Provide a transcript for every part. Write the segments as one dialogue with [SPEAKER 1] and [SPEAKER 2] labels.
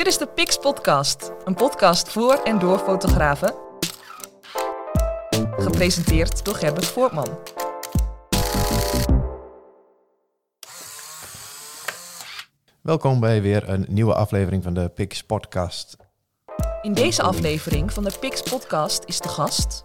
[SPEAKER 1] Dit is de Pix Podcast, een podcast voor en door fotografen. Gepresenteerd door Gerbert Voortman.
[SPEAKER 2] Welkom bij weer een nieuwe aflevering van de Pix Podcast.
[SPEAKER 1] In deze aflevering van de Pix Podcast is de gast.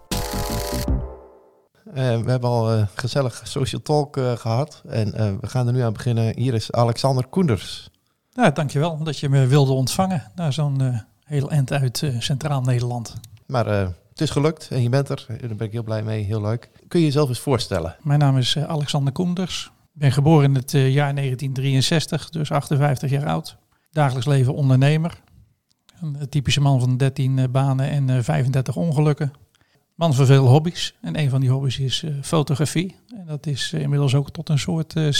[SPEAKER 2] Uh, we hebben al uh, gezellig social talk uh, gehad en we gaan er nu aan beginnen. Hier is Alexander Koenders.
[SPEAKER 3] Nou, dankjewel dat je me wilde ontvangen naar zo'n heel eind uit Centraal Nederland.
[SPEAKER 2] Maar het is gelukt en je bent er. Daar ben ik heel blij mee, heel leuk. Kun je jezelf eens voorstellen?
[SPEAKER 3] Mijn naam is Alexander Koenders. Ik ben geboren in het jaar 1963, dus 58 jaar oud. Dagelijks leven ondernemer. Een typische man van 13 banen en 35 ongelukken. Man van veel hobby's. En een van die hobby's is uh, fotografie. En dat is uh, inmiddels ook tot een soort uh,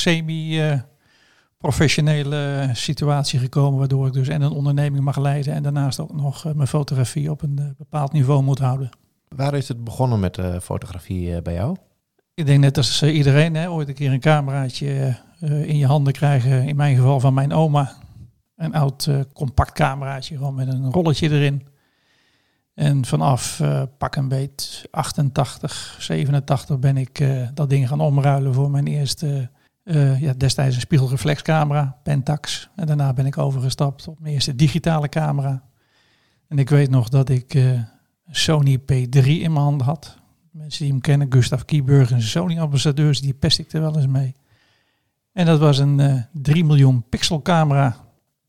[SPEAKER 3] semi-professionele situatie gekomen. Waardoor ik dus en een onderneming mag leiden. En daarnaast ook nog mijn fotografie op een bepaald niveau moet houden.
[SPEAKER 2] Waar is het begonnen met fotografie bij jou?
[SPEAKER 3] Ik denk net als iedereen, hè, ooit een keer een cameraatje in je handen krijgen. In mijn geval van mijn oma. Een oud compact cameraatje, gewoon met een rolletje erin. En vanaf uh, pak een beet 88, 87 ben ik uh, dat ding gaan omruilen voor mijn eerste, uh, ja, destijds een spiegelreflexcamera, Pentax. En daarna ben ik overgestapt op mijn eerste digitale camera. En ik weet nog dat ik Sony P3 in mijn handen had. Mensen die hem kennen, Gustav Kieburg en Sony-ambassadeurs, die pest ik er wel eens mee. En dat was een 3 miljoen pixel camera.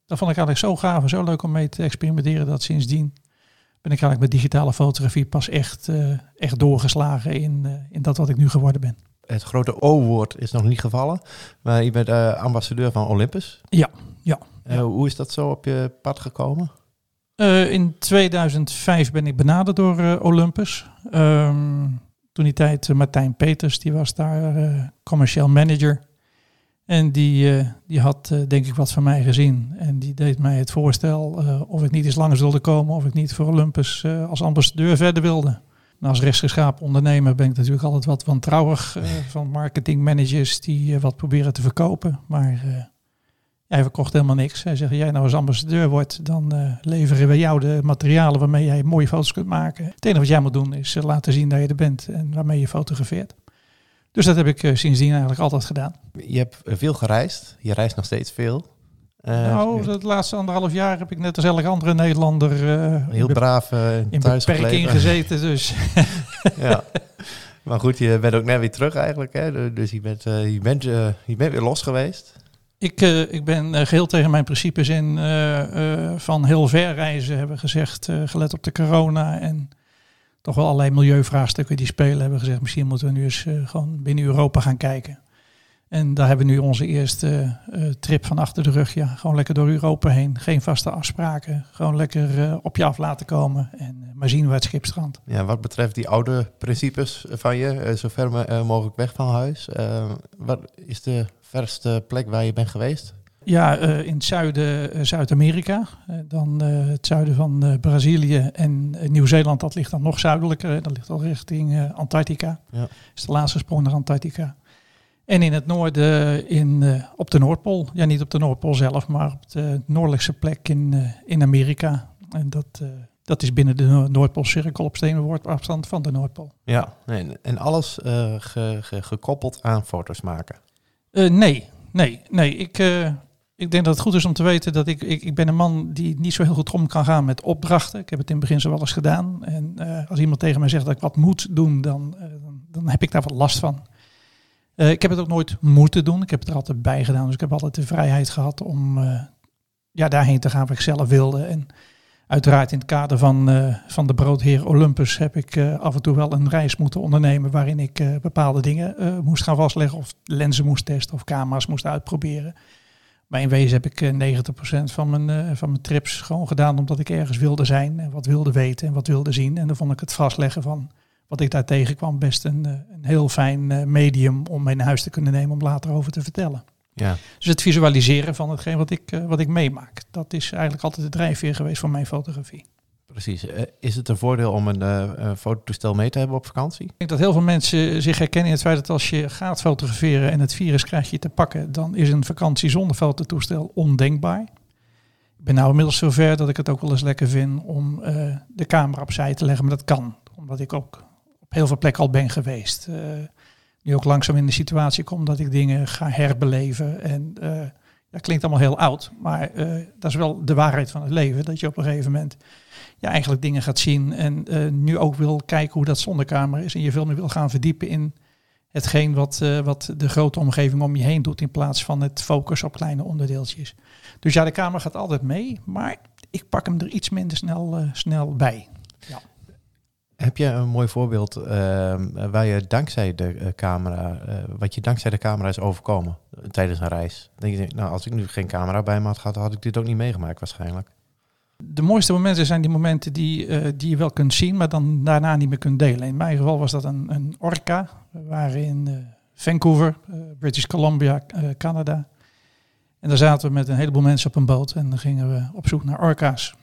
[SPEAKER 3] Dat vond ik eigenlijk zo gaaf en zo leuk om mee te experimenteren dat sindsdien ben ik eigenlijk met digitale fotografie pas echt, uh, echt doorgeslagen in, uh, in dat wat ik nu geworden ben.
[SPEAKER 2] Het grote O-woord is nog niet gevallen, maar je bent uh, ambassadeur van Olympus.
[SPEAKER 3] Ja, ja.
[SPEAKER 2] ja. Hoe is dat zo op je pad gekomen?
[SPEAKER 3] in 2005 ben ik benaderd door Olympus. Um, toen die tijd Martijn Peters, die was daar commercieel manager. En die, die had denk ik wat van mij gezien. En die deed mij het voorstel of ik niet eens langer wilde komen. Of ik niet voor Olympus als ambassadeur verder wilde. En als rechtsgeschapen ondernemer ben ik natuurlijk altijd wat wantrouwig van marketingmanagers die wat proberen te verkopen. Maar hij verkocht helemaal niks. Hij zegt, jij nou als ambassadeur wordt, dan leveren we jou de materialen waarmee jij mooie foto's kunt maken. Het enige wat jij moet doen is laten zien dat je er bent en waarmee je fotografeert. Dus dat heb ik sindsdien eigenlijk altijd gedaan.
[SPEAKER 2] Je hebt veel gereisd. Je reist nog steeds veel.
[SPEAKER 3] Uh, nou, het laatste anderhalf jaar heb ik net als elke andere Nederlander... Uh,
[SPEAKER 2] Heel braaf
[SPEAKER 3] in beperking gezeten, dus...
[SPEAKER 2] ja. Maar goed, je bent ook net weer terug eigenlijk. Hè? Dus je bent, je bent, je bent weer los geweest.
[SPEAKER 3] Ik, ik ben geheel tegen mijn principes in van heel ver reizen, hebben gezegd, gelet op de corona en toch wel allerlei milieuvraagstukken die spelen, hebben gezegd, misschien moeten we nu eens gewoon binnen Europa gaan kijken. En daar hebben we nu onze eerste uh, trip van achter de rug. Ja, gewoon lekker door Europa heen. Geen vaste afspraken. Gewoon lekker uh, op je af laten komen. En maar zien waar het schip strandt.
[SPEAKER 2] Ja, wat betreft die oude principes van je, zo ver mogelijk weg van huis. wat is de verste plek waar je bent geweest?
[SPEAKER 3] Ja, in het zuiden, Zuid-Amerika. Dan het zuiden van Brazilië en Nieuw-Zeeland, dat ligt dan nog zuidelijker. Dat ligt al richting Antarctica. Ja. Dat is de laatste sprong naar Antarctica. En in het noorden in, op de Noordpool. Ja, niet op de Noordpool zelf, maar op de noordelijkste plek in, in Amerika. En dat, dat is binnen de Noordpoolcirkel op steenworp afstand van de Noordpool.
[SPEAKER 2] Ja, en, en alles ge, ge, gekoppeld aan foto's maken?
[SPEAKER 3] nee, nee, nee. Ik, ik denk dat het goed is om te weten dat ik, ik, ik ben een man die niet zo heel goed om kan gaan met opdrachten. Ik heb het in het begin zo wel eens gedaan. En als iemand tegen mij zegt dat ik wat moet doen, dan, dan, dan, heb ik daar wat last van. Uh, ik heb het ook nooit moeten doen. Ik heb het er altijd bij gedaan. Dus ik heb altijd de vrijheid gehad om ja, daarheen te gaan waar ik zelf wilde. En uiteraard in het kader van, van de broodheer Olympus heb ik af en toe wel een reis moeten ondernemen waarin ik bepaalde dingen moest gaan vastleggen. Of lenzen moest testen of camera's moest uitproberen. Maar in wezen heb ik 90% eh, van mijn, eh, van mijn trips gewoon gedaan omdat ik ergens wilde zijn en wat wilde weten en wat wilde zien. En dan vond ik het vastleggen van wat ik daar tegenkwam best een, eh, een heel fijn medium om mee naar huis te kunnen nemen om later over te vertellen.
[SPEAKER 2] Ja.
[SPEAKER 3] Dus het visualiseren van hetgeen wat ik, wat ik meemaak, dat is eigenlijk altijd de drijfveer geweest van mijn fotografie.
[SPEAKER 2] Precies. is het een voordeel om een uh, fototoestel mee te hebben op vakantie?
[SPEAKER 3] Ik denk dat heel veel mensen zich herkennen in het feit dat als je gaat fotograferen en het virus krijg je te pakken, dan is een vakantie zonder fototoestel ondenkbaar. Ik ben nou inmiddels zover dat ik het ook wel eens lekker vind om eh, de camera opzij te leggen. Maar dat kan, omdat ik ook op heel veel plekken al ben geweest. Uh, nu ook langzaam in de situatie kom dat ik dingen ga herbeleven. En uh, dat klinkt allemaal heel oud, maar dat is wel de waarheid van het leven. Dat je op een gegeven moment ja, eigenlijk dingen gaat zien en nu ook wil kijken hoe dat zonder camera is. En je veel meer wil gaan verdiepen in hetgeen wat, wat de grote omgeving om je heen doet in plaats van het focus op kleine onderdeeltjes. Dus ja, de camera gaat altijd mee, maar ik pak hem er iets minder snel, snel bij. Ja.
[SPEAKER 2] Heb je een mooi voorbeeld uh, waar je dankzij de uh, camera, wat je dankzij de camera is overkomen tijdens een reis? Denk je, nou, als ik nu geen camera bij me had gehad, had ik dit ook niet meegemaakt waarschijnlijk.
[SPEAKER 3] De mooiste momenten zijn die momenten die, die je wel kunt zien, maar dan daarna niet meer kunt delen. In mijn geval was dat een, een orca. We waren in Vancouver, British Columbia, Canada. En daar zaten we met een heleboel mensen op een boot en dan gingen we op zoek naar orka's.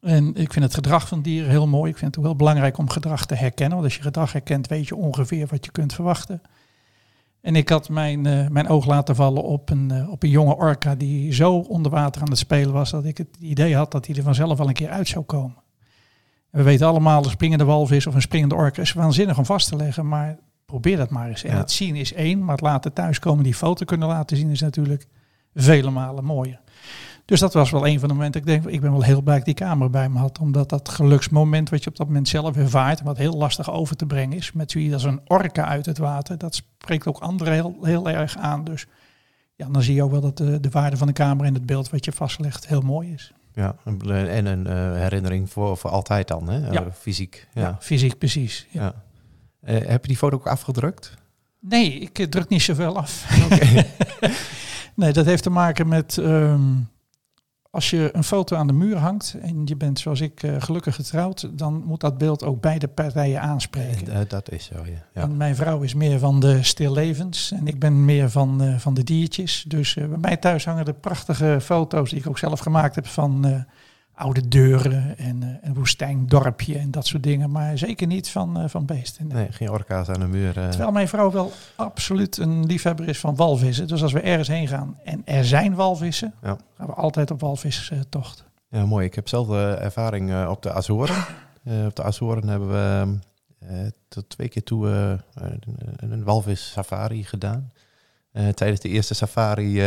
[SPEAKER 3] En ik vind het gedrag van dieren heel mooi. Ik vind het ook heel belangrijk om gedrag te herkennen. Want als je gedrag herkent, weet je ongeveer wat je kunt verwachten. En ik had mijn, uh, mijn oog laten vallen op een, uh, op een jonge orka die zo onder water aan het spelen was dat ik het idee had dat hij er vanzelf al een keer uit zou komen. En we weten allemaal, een springende walvis of een springende orka is waanzinnig om vast te leggen, maar probeer dat maar eens. En het zien is één, maar het laten thuiskomen, die foto kunnen laten zien is natuurlijk vele malen mooier. Dus dat was wel een van de momenten. Ik denk, ik ben wel heel blij dat die camera bij me had. Omdat dat geluksmoment wat je op dat moment zelf ervaart. Wat heel lastig over te brengen is. Met zoiets als een orka uit het water. Dat spreekt ook anderen heel, heel erg aan. Dus ja, dan zie je ook wel dat de, de waarde van de camera in het beeld wat je vastlegt heel mooi is.
[SPEAKER 2] Ja, en een uh, herinnering voor, voor altijd dan, hè? Ja. Uh, fysiek. Ja. ja.
[SPEAKER 3] fysiek precies. Ja.
[SPEAKER 2] ja. Uh, heb je die foto ook afgedrukt?
[SPEAKER 3] Nee, ik druk niet zoveel af. Okay. Nee, dat heeft te maken met um, als je een foto aan de muur hangt en je bent zoals ik uh, gelukkig getrouwd, dan moet dat beeld ook beide partijen aanspreken.
[SPEAKER 2] En, uh, dat is zo, ja. ja.
[SPEAKER 3] En mijn vrouw is meer van de stillevens en ik ben meer van, uh, van de diertjes. Dus bij mij thuis hangen de prachtige foto's die ik ook zelf gemaakt heb van oude deuren en uh, een woestijndorpje en dat soort dingen. Maar zeker niet van, uh, van beesten.
[SPEAKER 2] Nee. nee. geen orka's aan de muur. Uh...
[SPEAKER 3] Terwijl mijn vrouw wel absoluut een liefhebber is van walvissen. Dus als we ergens heen gaan en er zijn walvissen, ja. gaan we altijd op walvistocht.
[SPEAKER 2] Ja, mooi. Ik heb zelf ervaring op de Azoren. op de Azoren hebben we tot twee keer toe een, een walvis safari gedaan. tijdens de eerste safari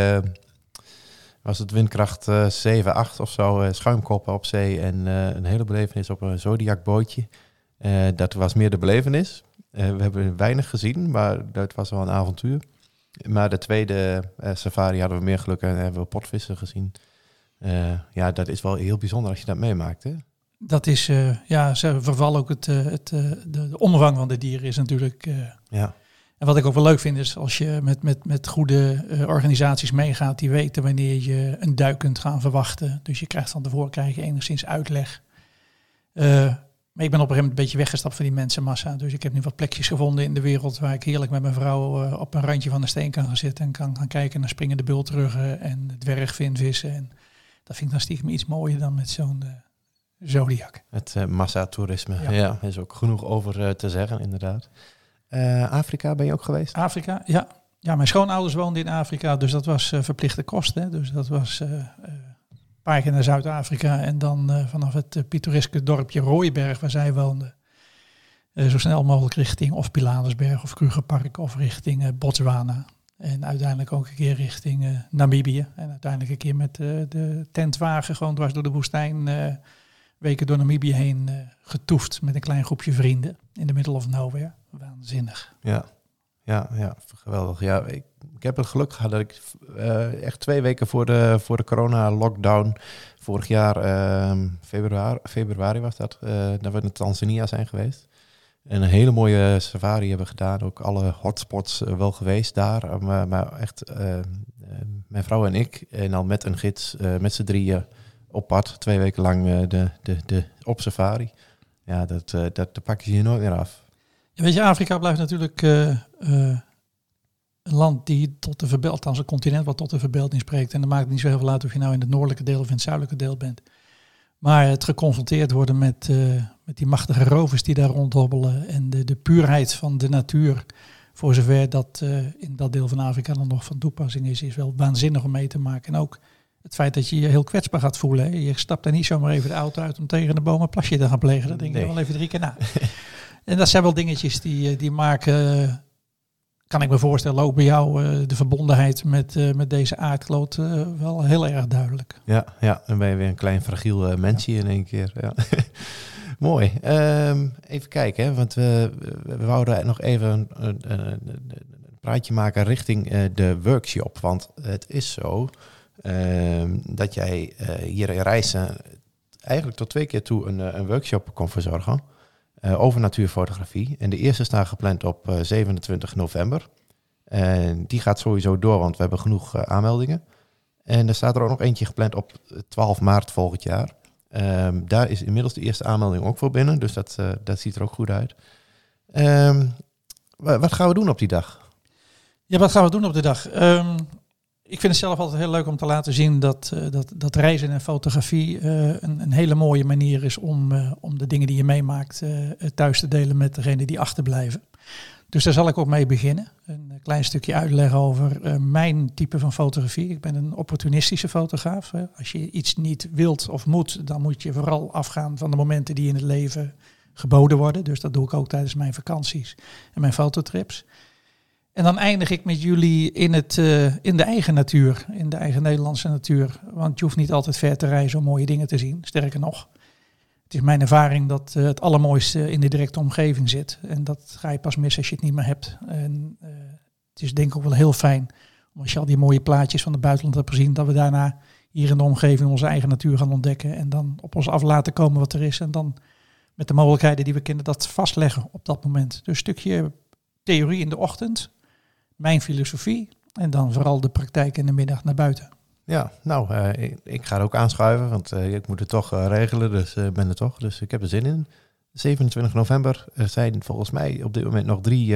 [SPEAKER 2] was het windkracht uh, 7, 8 of zo, uh, schuimkoppen op zee en uh, een hele belevenis op een Zodiac bootje. Uh, dat was meer de belevenis. we hebben weinig gezien, maar dat was wel een avontuur. Maar de tweede safari hadden we meer geluk en hebben we potvissen gezien. ja, dat is wel heel bijzonder als je dat meemaakt. Hè?
[SPEAKER 3] Dat is, ja, ze verval ook het, het, de, de, omvang van de dieren is natuurlijk ja. En wat ik ook wel leuk vind is als je met, met, met goede uh, organisaties meegaat die weten wanneer je een duik kunt gaan verwachten. Dus je krijgt van tevoren krijg je enigszins uitleg. Uh, maar ik ben op een gegeven moment een beetje weggestapt van die mensenmassa. Dus ik heb nu wat plekjes gevonden in de wereld waar ik heerlijk met mijn vrouw uh, op een randje van de steen kan gaan zitten. En kan gaan kijken naar springende bultruggen en dwergvinvissen. En dat vind ik dan stiekem iets mooier dan met zo'n Zodiac.
[SPEAKER 2] Het massatoerisme, ja. ja, is ook genoeg over te zeggen inderdaad. Uh, Afrika ben je ook geweest?
[SPEAKER 3] Afrika, ja. Ja, mijn schoonouders woonden in Afrika, dus dat was uh, verplichte kosten. Dus dat was een paar keer naar Zuid-Afrika en dan vanaf het pittoreske dorpje Rooiberg, waar zij woonden, zo snel mogelijk richting of Pilanesberg of Krugerpark of richting Botswana. En uiteindelijk ook een keer richting Namibië. En uiteindelijk een keer met de tentwagen gewoon dwars door de woestijn weken door Namibië heen getoefd met een klein groepje vrienden in de middle of nowhere waanzinnig.
[SPEAKER 2] Ja, ja, ja geweldig. Ja, ik, ik heb het geluk gehad dat ik uh, echt twee weken voor de, voor de corona-lockdown vorig jaar, uh, februari, februari was dat, uh, dat we in Tanzania zijn geweest. En een hele mooie safari hebben gedaan. Ook alle hotspots wel geweest daar. Maar, maar echt, mijn vrouw en ik, en dan met een gids, met z'n drieën op pad. Twee weken lang de, de, de, op safari. Ja, dat, dat, dat pak je hier nooit meer af.
[SPEAKER 3] Weet je, Afrika blijft natuurlijk uh, uh, een land die tot de verbeelding, als een continent wat tot de verbeelding spreekt. En dan maakt het niet zo heel veel uit of je nou in het noordelijke deel of in het zuidelijke deel bent. Maar het geconfronteerd worden met, uh, met die machtige rovers die daar rondhobbelen en de, de puurheid van de natuur, voor zover dat in dat deel van Afrika dan nog van toepassing is, is wel waanzinnig om mee te maken. En ook het feit dat je je heel kwetsbaar gaat voelen. Hè. Je stapt er niet zomaar even de auto uit om tegen de boom een plasje te gaan plegen. Dat denk je
[SPEAKER 2] Nee.
[SPEAKER 3] wel even drie keer na. en dat zijn wel dingetjes die, eh, die maken, eh, kan ik me voorstellen, ook bij jou eh, de verbondenheid met, met deze aardkloot wel heel erg duidelijk.
[SPEAKER 2] Ja, ja, dan ben je weer een klein fragiel mensje in één keer. Ja. Mooi. Ehm, even kijken, hè, want we, we, wouden nog even een, een, een- een praatje maken richting de workshop. Want het is zo dat jij eh, hier in Rijssen eigenlijk tot twee keer toe een, eh, een workshop kon verzorgen eh, over natuurfotografie. En de eerste staat gepland op eh, 27 november. En die gaat sowieso door, want we hebben genoeg aanmeldingen. En er staat er ook nog eentje gepland op 12 maart volgend jaar. Ehm, daar is inmiddels de eerste aanmelding ook voor binnen, dus dat, dat ziet er ook goed uit. Ehm, wa- wat gaan we doen op die dag?
[SPEAKER 3] Ja, wat gaan we doen op de dag? Ehm, ik vind het zelf altijd heel leuk om te laten zien dat, eh, dat, dat reizen en fotografie eh, een, een hele mooie manier is om, eh, om de dingen die je meemaakt thuis te delen met degenen die achterblijven. Dus daar zal ik ook mee beginnen. Een klein stukje uitleggen over mijn type van fotografie. Ik ben een opportunistische fotograaf. Als je iets niet wilt of moet, dan moet je vooral afgaan van de momenten die in het leven geboden worden. Dus dat doe ik ook tijdens mijn vakanties en mijn fototrips. En dan eindig ik met jullie in, het, eh, in de eigen natuur, in de eigen Nederlandse natuur. Want je hoeft niet altijd ver te reizen om mooie dingen te zien. Sterker nog, het is mijn ervaring dat eh, het allermooiste in de directe omgeving zit. En dat ga je pas mis als je het niet meer hebt. En eh, het is denk ik ook wel heel fijn, om als je al die mooie plaatjes van het buitenland hebt gezien, dat we daarna hier in de omgeving onze eigen natuur gaan ontdekken. En dan op ons af laten komen wat er is. En dan met de mogelijkheden die we kennen, dat vastleggen op dat moment. Dus een stukje theorie in de ochtend, mijn filosofie en dan vooral de praktijk in de middag naar buiten.
[SPEAKER 2] Ja, nou, eh, ik, ik ga er ook aanschuiven, want eh, ik moet het toch eh, regelen, dus ik ben er toch. Dus ik heb er zin in. 27 november er zijn volgens mij op dit moment nog drie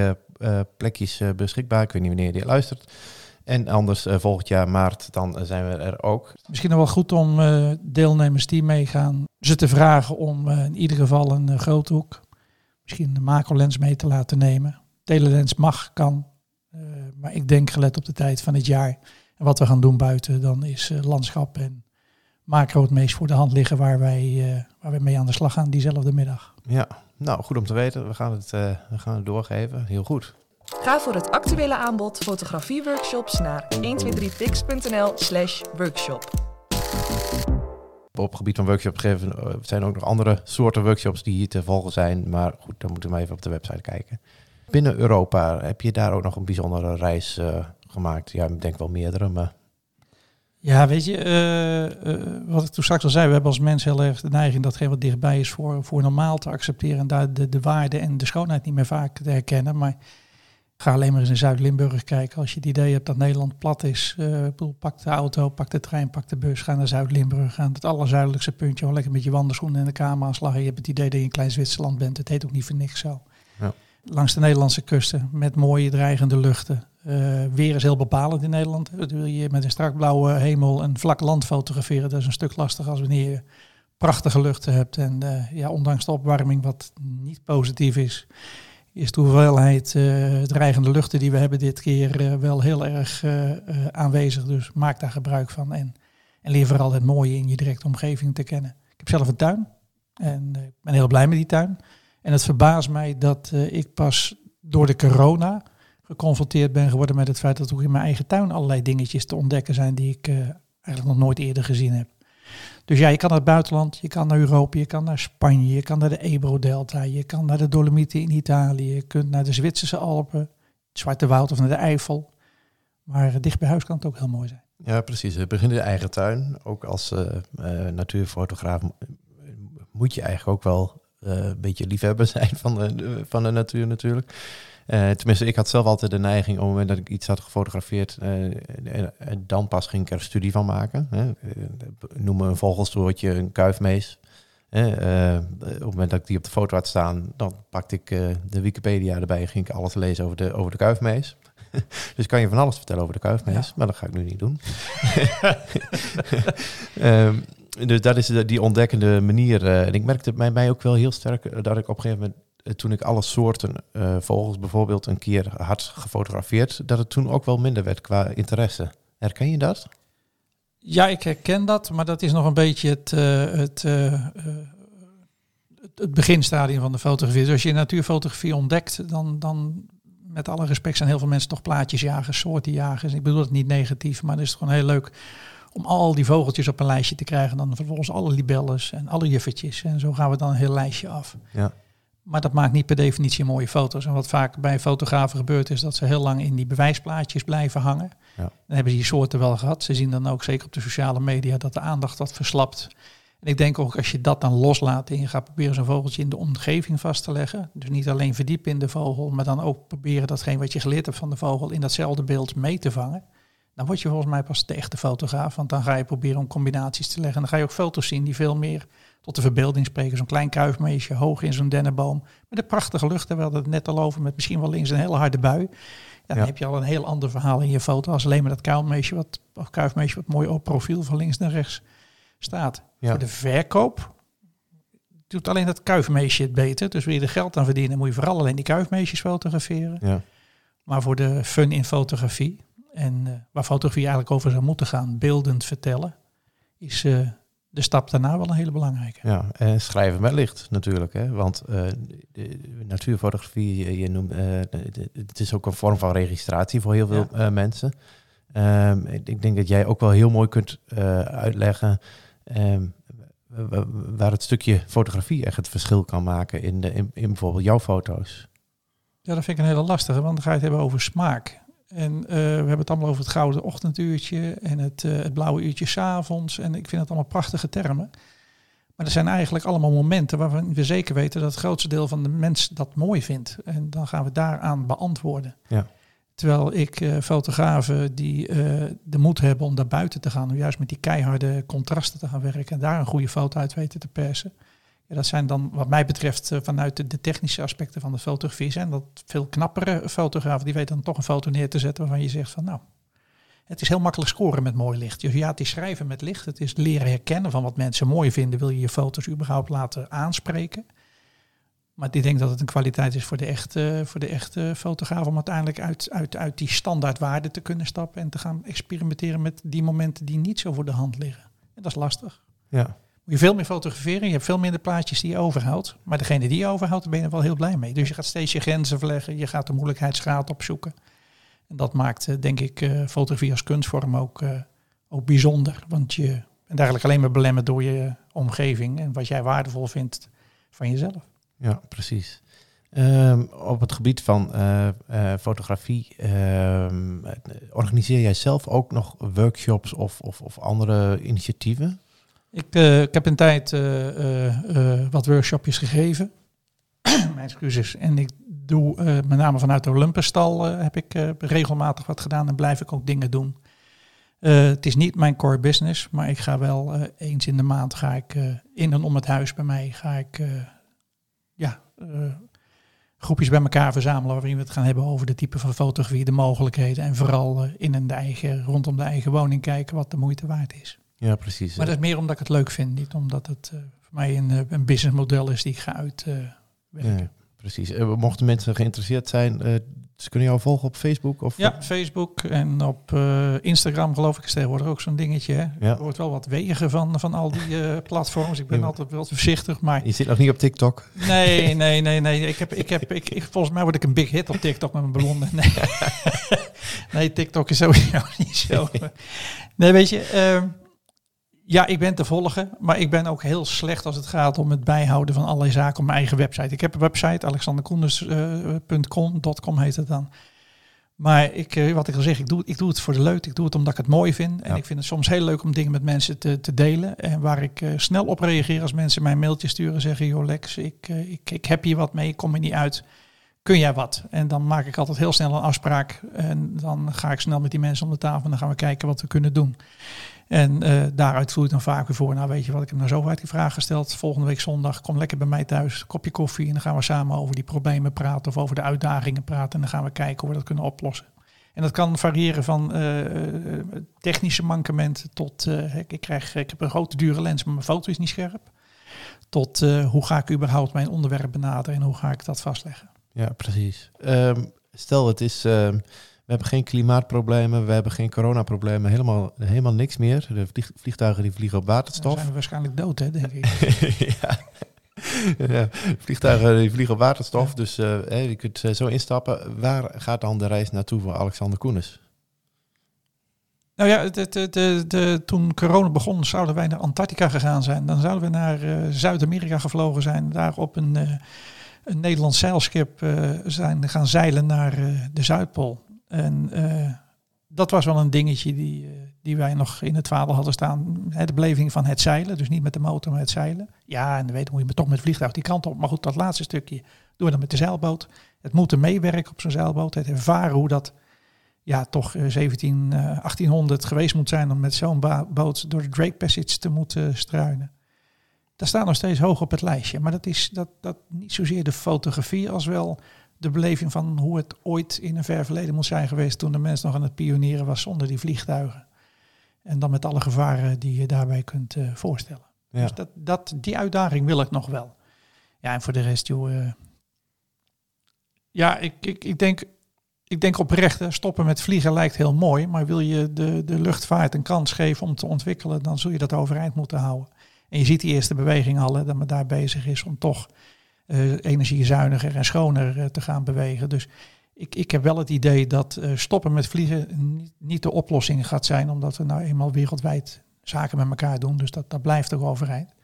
[SPEAKER 2] plekjes beschikbaar. Ik weet niet wanneer je luistert. En anders volgend jaar maart, dan zijn we er ook.
[SPEAKER 3] Misschien nog wel goed om deelnemers die meegaan, ze te vragen om in ieder geval een eh, grote hoek, misschien een macrolens mee te laten nemen. Telelens mag, kan, maar ik denk gelet op de tijd van het jaar en wat we gaan doen buiten, dan is eh, landschap en macro het meest voor de hand liggen waar wij, eh, waar wij mee aan de slag gaan diezelfde middag.
[SPEAKER 2] Ja, nou, goed om te weten. We gaan het, eh, we gaan het doorgeven. Heel goed.
[SPEAKER 1] Ga voor het actuele aanbod fotografieworkshops naar 123pix.nl slash workshop.
[SPEAKER 2] Op het gebied van workshops geven zijn ook nog andere soorten workshops die hier te volgen zijn. Maar goed, dan moeten we maar even op de website kijken. Binnen Europa heb je daar ook nog een bijzondere reis eh, gemaakt. Ja, ik denk wel meerdere, maar
[SPEAKER 3] Ja, weet je, eh, eh, wat ik toen straks al zei, we hebben als mens heel erg de neiging datgene wat dichtbij is voor, voor normaal te accepteren en daar de, de waarde en de schoonheid niet meer vaak te herkennen. Maar ga alleen maar eens in Zuid-Limburg kijken. Als je het idee hebt dat Nederland plat is, bedoel, pak de auto, pak de trein, pak de bus, ga naar Zuid-Limburg, ga naar het allerzuidelijkste puntje, gewoon lekker met je wandelschoenen en de cameraanslag en je hebt het idee dat je in klein Zwitserland bent. Het heet ook niet voor niks zo. Langs de Nederlandse kusten met mooie dreigende luchten. Eh, weer is heel bepalend in Nederland. Wil je met een strak blauwe hemel een vlak land fotograferen. Dat is een stuk lastiger als wanneer je prachtige luchten hebt. En eh, ja, ondanks de opwarming, wat niet positief is, is de hoeveelheid uh, dreigende luchten die we hebben dit keer uh, wel heel erg uh, aanwezig. Dus maak daar gebruik van en, en leer vooral het mooie in je directe omgeving te kennen. Ik heb zelf een tuin en ik ben heel blij met die tuin. En het verbaast mij dat ik pas door de corona geconfronteerd ben geworden met het feit dat ook in mijn eigen tuin allerlei dingetjes te ontdekken zijn die ik uh, eigenlijk nog nooit eerder gezien heb. Dus ja, je kan naar het buitenland, je kan naar Europa, je kan naar Spanje, je kan naar de Ebro-delta, je kan naar de Dolomieten in Italië, je kunt naar de Zwitserse Alpen, het Zwarte Woud of naar de Eifel. Maar dicht bij huis kan het ook heel mooi zijn.
[SPEAKER 2] Ja, precies. Het begint in de eigen tuin. Ook als natuurfotograaf moet je eigenlijk ook wel een beetje liefhebber zijn van de, van de natuur natuurlijk. Uh, tenminste, ik had zelf altijd de neiging, op het moment dat ik iets had gefotografeerd, uh, dan pas ging ik er een studie van maken. Hè. Noem een vogelstoortje, een kuifmees. Uh, op het moment dat ik die op de foto had staan, dan pakte ik de Wikipedia erbij en ging ik alles lezen over de, over de kuifmees. dus kan je van alles vertellen over de kuifmees, ja. maar dat ga ik nu niet doen. um, dus dat is die ontdekkende manier. Uh, en ik merkte bij mij ook wel heel sterk dat ik op een gegeven moment toen ik alle soorten vogels bijvoorbeeld een keer had gefotografeerd, dat het toen ook wel minder werd qua interesse. Herken je dat?
[SPEAKER 3] Ja, ik herken dat, maar dat is nog een beetje het, het, het, beginstadium van de fotografie. Dus als je natuurfotografie ontdekt, dan, dan met alle respect zijn heel veel mensen toch plaatjesjagers, soortenjagers. Ik bedoel het niet negatief, maar het is gewoon heel leuk om al die vogeltjes op een lijstje te krijgen. Dan vervolgens alle libelles en alle juffertjes. En zo gaan we dan een heel lijstje af.
[SPEAKER 2] Ja.
[SPEAKER 3] Maar dat maakt niet per definitie mooie foto's. En wat vaak bij fotografen gebeurt is dat ze heel lang in die bewijsplaatjes blijven hangen.
[SPEAKER 2] Ja.
[SPEAKER 3] Dan hebben ze die soorten wel gehad. Ze zien dan ook zeker op de sociale media dat de aandacht wat verslapt. En ik denk ook als je dat dan loslaat en je gaat proberen zo'n vogeltje in de omgeving vast te leggen. Dus niet alleen verdiepen in de vogel, maar dan ook proberen datgene wat je geleerd hebt van de vogel in datzelfde beeld mee te vangen. Dan word je volgens mij pas de echte fotograaf. Want dan ga je proberen om combinaties te leggen. En dan ga je ook foto's zien die veel meer tot de verbeelding spreken. Zo'n klein kuifmeisje hoog in zo'n dennenboom. Met een prachtige lucht. Daar we hadden het net al over. Met misschien wel links een hele harde bui. Ja, dan heb je al een heel ander verhaal in je foto. Als alleen maar dat kuilmeisje wat, of kuifmeisje wat mooi op profiel van links naar rechts staat.
[SPEAKER 2] Ja.
[SPEAKER 3] Voor de verkoop doet alleen dat kuifmeisje het beter. Dus wil je er geld aan verdienen, moet je vooral alleen die kuifmeisjes fotograferen.
[SPEAKER 2] Ja.
[SPEAKER 3] Maar voor de fun in fotografie, en uh, waar fotografie eigenlijk over zou moeten gaan, beeldend vertellen, is uh, de stap daarna wel een hele belangrijke.
[SPEAKER 2] Ja, en schrijven met licht natuurlijk. Hè? Want uh, de natuurfotografie, je noemt, het is ook een vorm van registratie voor heel veel ja. mensen. Um, ik denk dat jij ook wel heel mooi kunt uitleggen um, waar het stukje fotografie echt het verschil kan maken in, de, in, in bijvoorbeeld jouw foto's.
[SPEAKER 3] Ja, dat vind ik een hele lastige, want dan ga je het hebben over smaak. En uh, we hebben het allemaal over het gouden ochtenduurtje en het, uh, het blauwe uurtje s'avonds. En ik vind het allemaal prachtige termen. Maar er zijn eigenlijk allemaal momenten waarvan we zeker weten dat het grootste deel van de mens dat mooi vindt. En dan gaan we daaraan beantwoorden.
[SPEAKER 2] Ja.
[SPEAKER 3] Terwijl ik uh, fotografen die de moed hebben om daar buiten te gaan, om juist met die keiharde contrasten te gaan werken en daar een goede foto uit weten te persen. Dat zijn dan, wat mij betreft, vanuit de, de, technische aspecten van de fotografie, zijn dat veel knappere fotografen. Die weten dan toch een foto neer te zetten waarvan je zegt van nou, het is heel makkelijk scoren met mooi licht. Dus ja, het is schrijven met licht. Het is leren herkennen van wat mensen mooi vinden. Wil je je foto's überhaupt laten aanspreken? Maar ik denk dat het een kwaliteit is voor de echte, voor de echte fotograaf om uiteindelijk uit, uit, uit die standaardwaarden te kunnen stappen en te gaan experimenteren met die momenten die niet zo voor de hand liggen. En dat is lastig.
[SPEAKER 2] Ja.
[SPEAKER 3] Moet je veel meer fotograferen, je hebt veel minder plaatjes die je overhoudt. Maar degene die je overhoudt, daar ben je wel heel blij mee. Dus je gaat steeds je grenzen verleggen, je gaat de moeilijkheidsgraad opzoeken. En dat maakt, denk ik, uh, fotografie als kunstvorm ook, uh, ook bijzonder. Want je bent eigenlijk alleen maar belemmerd door je omgeving en wat jij waardevol vindt van jezelf.
[SPEAKER 2] Ja, precies. Um, op het gebied van fotografie, um, organiseer jij zelf ook nog workshops of, of, of andere initiatieven?
[SPEAKER 3] Ik, uh, ik heb een tijd wat workshopjes gegeven. Mijn excuses. En ik doe met name vanuit de Olympusstal heb ik regelmatig wat gedaan en blijf ik ook dingen doen. het is niet mijn core business, maar ik ga wel eens in de maand ga ik in en om het huis bij mij ga ik ja, groepjes bij elkaar verzamelen waarin we het gaan hebben over de type van fotografie, de mogelijkheden en vooral in en de eigen, rondom de eigen woning kijken wat de moeite waard is.
[SPEAKER 2] Ja, precies.
[SPEAKER 3] Maar dat is meer omdat ik het leuk vind, niet omdat het uh, voor mij een, een businessmodel is die ik ga uitwerken.
[SPEAKER 2] Ja, precies. mochten mensen geïnteresseerd zijn, ze kunnen jou volgen op Facebook? Of
[SPEAKER 3] ja, Facebook en op Instagram geloof ik is tegenwoordig ook zo'n dingetje. Hè?
[SPEAKER 2] Ja.
[SPEAKER 3] Er wordt wel wat wegen van, van al die platforms. Ik ben
[SPEAKER 2] Ja.
[SPEAKER 3] altijd wel voorzichtig, maar...
[SPEAKER 2] Je zit nog niet op TikTok?
[SPEAKER 3] Nee, nee, nee, nee. Ik heb, ik heb, ik, ik, volgens mij word ik een big hit op TikTok met mijn blonde. Nee, nee TikTok is sowieso niet zo. Nee, weet je... ehm, ja, ik ben te volgen, maar ik ben ook heel slecht als het gaat om het bijhouden van allerlei zaken op mijn eigen website. Ik heb een website, alexanderkoenders.com .com heet het dan. Maar ik, eh, wat ik al zeg, ik doe, ik doe het voor de leuk. Ik doe het omdat ik het mooi vind. En
[SPEAKER 2] Ja.
[SPEAKER 3] ik vind het soms heel leuk om dingen met mensen te, te delen. En waar ik eh, snel op reageer als mensen mij een mailtje sturen en zeggen... joh Lex, ik, eh, ik, ik heb hier wat mee, ik kom er niet uit. Kun jij wat? En dan maak ik altijd heel snel een afspraak. En dan ga ik snel met die mensen om de tafel en dan gaan we kijken wat we kunnen doen. En eh, daaruit vloeit dan vaak voor, nou weet je wat, ik heb nou zo vaak die vraag gesteld. Volgende week zondag, kom lekker bij mij thuis, kopje koffie. En dan gaan we samen over die problemen praten of over de uitdagingen praten. En dan gaan we kijken hoe we dat kunnen oplossen. En dat kan variëren van eh, eh, technische mankementen tot, ik, krijg, ik heb een grote dure lens, maar mijn foto is niet scherp. Tot hoe ga ik überhaupt mijn onderwerp benaderen en hoe ga ik dat vastleggen.
[SPEAKER 2] Ja, precies. Ehm, stel, het is, ehm, We hebben geen klimaatproblemen, we hebben geen coronaproblemen, helemaal, helemaal niks meer. De vlieg- vliegtuigen die vliegen op
[SPEAKER 3] Dan
[SPEAKER 2] waterstof.
[SPEAKER 3] zijn we waarschijnlijk dood, hè, denk ik.
[SPEAKER 2] ja. ja, vliegtuigen die vliegen op waterstof, dus eh, je kunt eh, zo instappen. Waar gaat dan de reis naartoe voor Alexander Koenis?
[SPEAKER 3] Nou ja, het, de, de- toen corona begon, zouden wij naar Antarctica gegaan zijn. Dan zouden we naar eh, Zuid-Amerika gevlogen zijn. Daar op een, een Nederlands zeilschip zijn gaan zeilen naar de Zuidpool. En eh, dat was wel een dingetje die, eh, die wij nog in het vaandel hadden staan. De beleving van het zeilen. Dus niet met de motor, maar het zeilen. Ja, en dan weet je, moet je toch met vliegtuig die kant op. Maar goed, dat laatste stukje doen we dan met de zeilboot. Het moeten meewerken op zo'n zeilboot. Het ervaren hoe dat ja, toch eh, 17, eh, 1800 geweest moet zijn om met zo'n boot door de Drake Passage te moeten struinen. Dat staat nog steeds hoog op het lijstje. Maar dat is dat, dat niet zozeer de fotografie als wel de beleving van hoe het ooit in een ver verleden moet zijn geweest toen de mens nog aan het pionieren was zonder die vliegtuigen. En dan met alle gevaren die je daarbij kunt eh, voorstellen.
[SPEAKER 2] Ja.
[SPEAKER 3] Dus dat, dat, die uitdaging wil ik nog wel. Ja, en voor de rest, joh. eh, ja, ik, ik, ik, denk, ik denk oprecht, hè, stoppen met vliegen lijkt heel mooi. Maar wil je de, de luchtvaart een kans geven om te ontwikkelen, dan zul je dat overeind moeten houden. En je ziet die eerste beweging al, hè, dat men daar bezig is om toch energiezuiniger en schoner eh, te gaan bewegen. Dus ik, ik heb wel het idee dat eh, stoppen met vliegen niet, de oplossing gaat zijn, omdat we nou eenmaal wereldwijd zaken met elkaar doen. Dus dat, dat blijft toch overeind.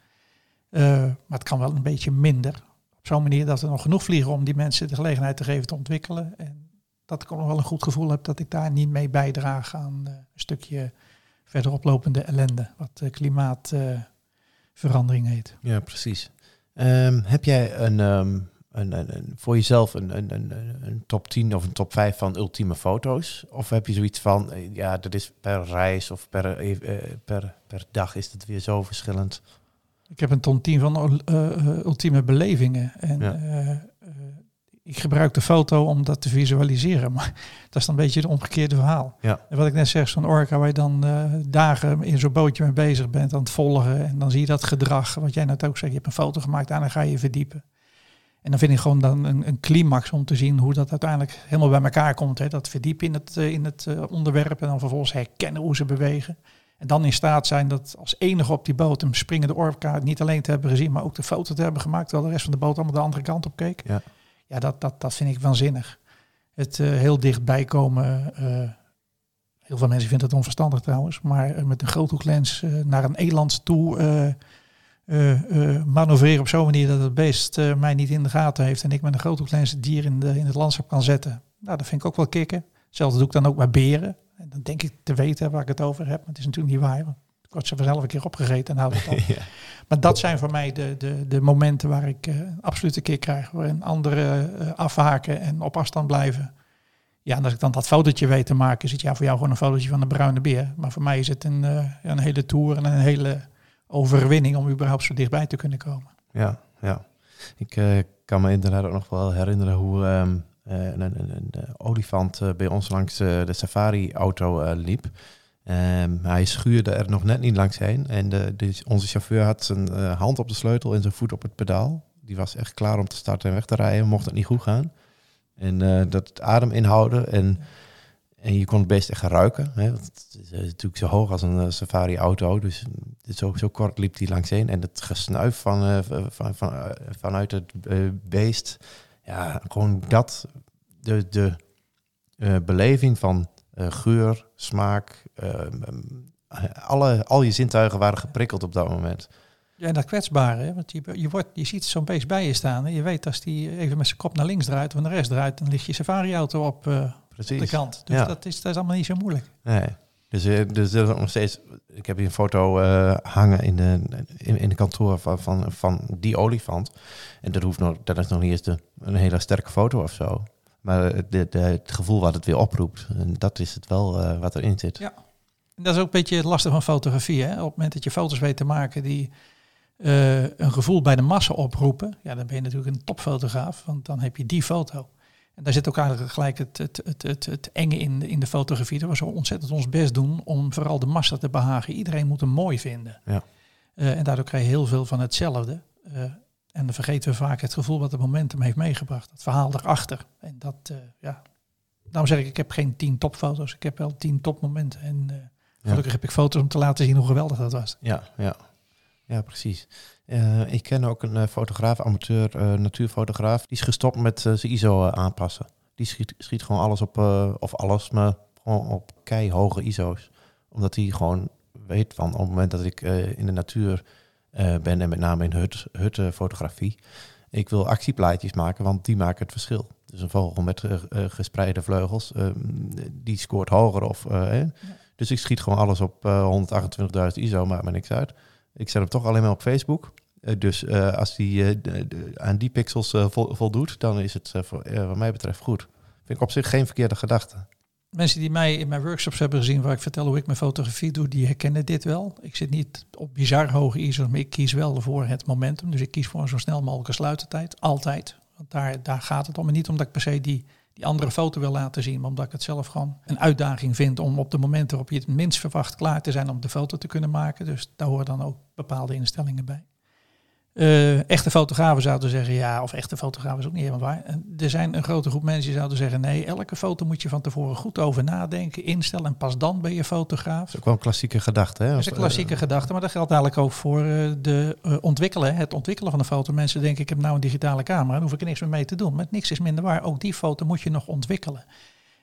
[SPEAKER 3] Eh, maar het kan wel een beetje minder. Op zo'n manier dat er nog genoeg vliegen om die mensen de gelegenheid te geven te ontwikkelen. En dat ik ook nog wel een goed gevoel heb dat ik daar niet mee bijdraag aan eh, een stukje verderoplopende ellende, wat eh, klimaatverandering heet.
[SPEAKER 2] Ja, precies. Ehm, heb jij een, ehm, een, een, een- voor jezelf een, een, een, een- top 10 of een top 5 van ultieme foto's? Of heb je zoiets van, eh, ja, dat is per reis of per, eh, per, per dag is het weer zo verschillend?
[SPEAKER 3] Ik heb een ton 10 van eh, ultieme belevingen. En
[SPEAKER 2] Ja.
[SPEAKER 3] Ik gebruik de foto om dat te visualiseren. Maar dat is dan een beetje het omgekeerde verhaal.
[SPEAKER 2] Ja.
[SPEAKER 3] En wat ik net zeg, zo'n orka waar je dan eh, dagen in zo'n bootje mee bezig bent aan het volgen. En dan zie je dat gedrag, wat jij net ook zei. Je hebt een foto gemaakt en dan ga je je verdiepen. En dan vind ik gewoon dan een, een climax om te zien hoe dat uiteindelijk helemaal bij elkaar komt. Hè. Dat verdiepen in het, eh, in het eh, onderwerp en dan vervolgens herkennen hoe ze bewegen. En dan in staat zijn dat als enige op die boot een springende orka niet alleen te hebben gezien, maar ook de foto te hebben gemaakt, terwijl de rest van de boot allemaal de andere kant op keek.
[SPEAKER 2] Ja.
[SPEAKER 3] Ja, dat, dat, dat vind ik waanzinnig. Het eh, heel dichtbij komen. eh, heel veel mensen vinden het onverstandig trouwens, maar eh, met een groothoeklens naar een eland toe manoeuvreren op zo'n manier dat het beest mij niet in de gaten heeft en ik met een groothoeklens het dier in, de, in het landschap kan zetten. Nou, dat vind ik ook wel kicken. Hetzelfde doe ik dan ook bij beren. En dan denk ik te weten waar ik het over heb, maar het is natuurlijk niet waar. Want ik word ze vanzelf een keer opgegeten en houd het op.
[SPEAKER 2] ja.
[SPEAKER 3] Maar dat zijn voor mij de, de, de momenten waar ik eh absoluut een keer krijg. Waarin anderen eh, afhaken en op afstand blijven. Ja, en als ik dan dat fotootje weet te maken, is het ja voor jou gewoon een fotootje van een bruine beer. Maar voor mij is het een, eh, een hele tour en een hele overwinning om überhaupt zo dichtbij te kunnen komen.
[SPEAKER 2] Ja, ja. Ik kan me inderdaad ook nog wel herinneren hoe eh, een, een, een, olifant bij ons langs de safari-auto liep. Ehm, hij schuurde er nog net niet langs heen. En de, de- onze chauffeur had zijn eh, hand op de sleutel en zijn voet op het pedaal. Die was echt klaar om te starten en weg te rijden, mocht het niet goed gaan. En eh, dat adem inhouden en, en je kon het beest echt ruiken. Hè? want Het is eh, natuurlijk zo hoog als een safari-auto, dus zo, zo kort liep hij langs heen. En het gesnuif van, van, van, vanuit het beest, ja, gewoon dat, de, de beleving van geur, smaak, eh, alle, al je zintuigen waren geprikkeld op dat moment.
[SPEAKER 3] Ja, en dat kwetsbare, hè? want je, je, wordt, je ziet zo'n beest bij je staan. En je weet als die even met zijn kop naar links draait of naar rechts draait, dan ligt je safari-auto op, eh, op de kant. Dus
[SPEAKER 2] Ja.
[SPEAKER 3] dat, is, dat is allemaal niet zo moeilijk.
[SPEAKER 2] Nee. Dus, eh, dus er is nog steeds. Ik heb hier een foto eh, hangen in de, in, in de kantoor van, van, van die olifant. En dat hoeft nog, dat is nog niet eens de, een hele sterke foto of zo. Maar het, de, de- het gevoel wat het weer oproept, en dat is het wel eh, wat erin zit.
[SPEAKER 3] Ja. En dat is ook een beetje het lastige van fotografie. Hè? Op het moment dat je foto's weet te maken die eh, een gevoel bij de massa oproepen, ja, dan ben je natuurlijk een topfotograaf, want dan heb je die foto. En daar zit ook eigenlijk gelijk het, het, het, het, het enge in, de- in de fotografie. Dat we zo ontzettend ons best doen om vooral de massa te behagen. Iedereen moet hem mooi vinden.
[SPEAKER 2] Ja.
[SPEAKER 3] Eh, en daardoor krijg je heel veel van hetzelfde. En dan vergeten we vaak het gevoel wat het momentum heeft meegebracht. Het verhaal daarachter. En dat, eh, ja, Daarom zeg ik, ik heb geen tien topfoto's. Ik heb wel tien topmomenten. En uh, gelukkig heb ik foto's om te laten zien hoe geweldig dat was.
[SPEAKER 2] Ja, ja. ja precies. Uh, ik ken ook een fotograaf, amateur natuurfotograaf. Die is gestopt met zijn ISO aanpassen. Die schiet, schiet gewoon alles op, of alles, maar gewoon op keihoge ISO's. Omdat hij gewoon weet van op het moment dat ik in de natuur ben en met name in hut, hutfotografie ik wil actieplaatjes maken, want die maken het verschil. Dus een vogel met uh, gespreide vleugels, uh, die scoort hoger. Of, ja. Dus ik schiet gewoon alles op 128.000 ISO, maakt me niks uit. Ik zet hem toch alleen maar op Facebook. dus als die aan die pixels voldoet, dan is het voor, wat mij betreft goed. Vind ik op zich geen verkeerde gedachte.
[SPEAKER 3] Mensen die mij in mijn workshops hebben gezien, waar ik vertel hoe ik mijn fotografie doe, die herkennen dit wel. Ik zit niet op bizar hoge ISO's, maar ik kies wel voor het momentum. Dus ik kies voor een zo snel mogelijke sluitertijd. Altijd. Want daar, daar gaat het om. En niet omdat ik per se die, die andere foto wil laten zien, maar omdat ik het zelf gewoon een uitdaging vind om op de momenten waarop je het minst verwacht klaar te zijn om de foto te kunnen maken. Dus daar horen dan ook bepaalde instellingen bij. Uh, echte fotografen zouden zeggen ja, of echte fotografen is ook niet helemaal waar. Er zijn een grote groep mensen die zouden zeggen nee, elke foto moet je van tevoren goed over nadenken, instellen en pas dan ben je fotograaf. Dat
[SPEAKER 2] is ook wel een klassieke gedachte. Hè?
[SPEAKER 3] Dat is een klassieke gedachte, maar dat geldt eigenlijk ook voor uh, de ontwikkelen, het ontwikkelen van een foto. Mensen denken ik heb nou een digitale camera, dan hoef ik er niks meer mee te doen. Maar niks is minder waar, ook die foto moet je nog ontwikkelen.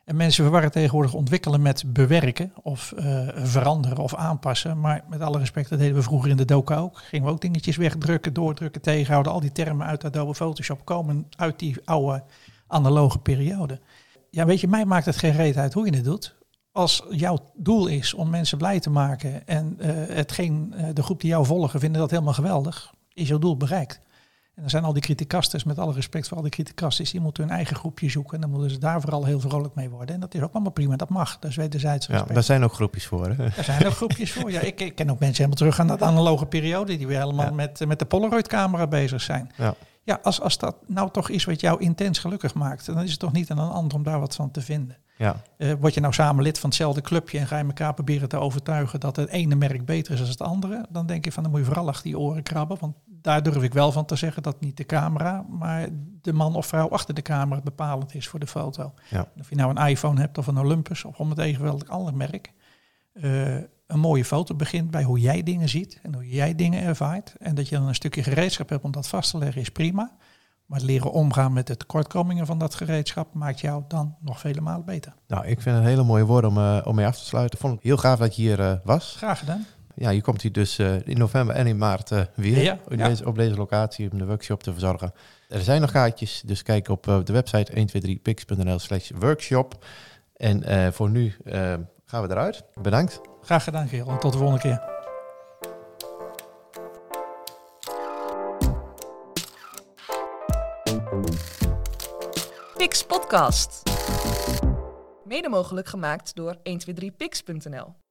[SPEAKER 3] En mensen verwarren tegenwoordig ontwikkelen met bewerken of uh, veranderen of aanpassen. Maar met alle respect, dat deden we vroeger in de doka ook. Gingen we ook dingetjes wegdrukken, doordrukken, tegenhouden. Al die termen uit Adobe Photoshop komen uit die oude analoge periode. Ja, weet je, mij maakt het geen reet uit hoe je het doet. Als jouw doel is om mensen blij te maken en uh, hetgeen, uh, de groep die jou volgen vinden dat helemaal geweldig, is jouw doel bereikt. En dan zijn al die criticasters, met alle respect voor al die criticasters, die moeten hun eigen groepje zoeken. En dan moeten ze daar vooral heel vrolijk mee worden. En dat is ook allemaal prima, dat mag. Dat is wederzijds
[SPEAKER 2] respect. Ja, daar zijn ook groepjes voor. Hè?
[SPEAKER 3] Daar zijn ook groepjes voor. Ja, ik, ik ken ook mensen helemaal terug aan dat analoge periode, die weer helemaal met, met de Polaroid-camera bezig zijn. Ja. Ja, als, als dat nou toch is wat jou intens gelukkig maakt, dan is het toch niet aan een ander om daar wat van te vinden. Ja. Uh, word je nou samen lid van hetzelfde clubje en ga je elkaar proberen te overtuigen dat het ene merk beter is dan het andere, dan denk je van dan moet je vooral achter die oren krabben, want daar durf ik wel van te zeggen dat niet de camera, maar de man of vrouw achter de camera bepalend is voor de foto. Ja. Of je nou een iPhone hebt of een Olympus of om het even welk ander merk. Uh, een mooie foto begint bij hoe jij dingen ziet en hoe jij dingen ervaart. En dat je dan een stukje gereedschap hebt om dat vast te leggen is prima. Maar leren omgaan met de tekortkomingen van dat gereedschap maakt jou dan nog vele malen beter.
[SPEAKER 2] Nou, ik vind het een hele mooie woord om, uh, om mee af te sluiten. Vond het heel gaaf dat je hier uh, was.
[SPEAKER 3] Graag gedaan
[SPEAKER 2] ja, je komt hier dus uh, in november en in maart uh, weer ja, ja. Deze, op deze locatie om de workshop te verzorgen. Er zijn nog kaartjes, dus kijk op uh, de website 123pix.nl slash workshop. En voor nu gaan we eruit. Bedankt.
[SPEAKER 3] Graag gedaan, Geel. En tot de volgende keer.
[SPEAKER 1] Pix Podcast. Mede mogelijk gemaakt door 123pix.nl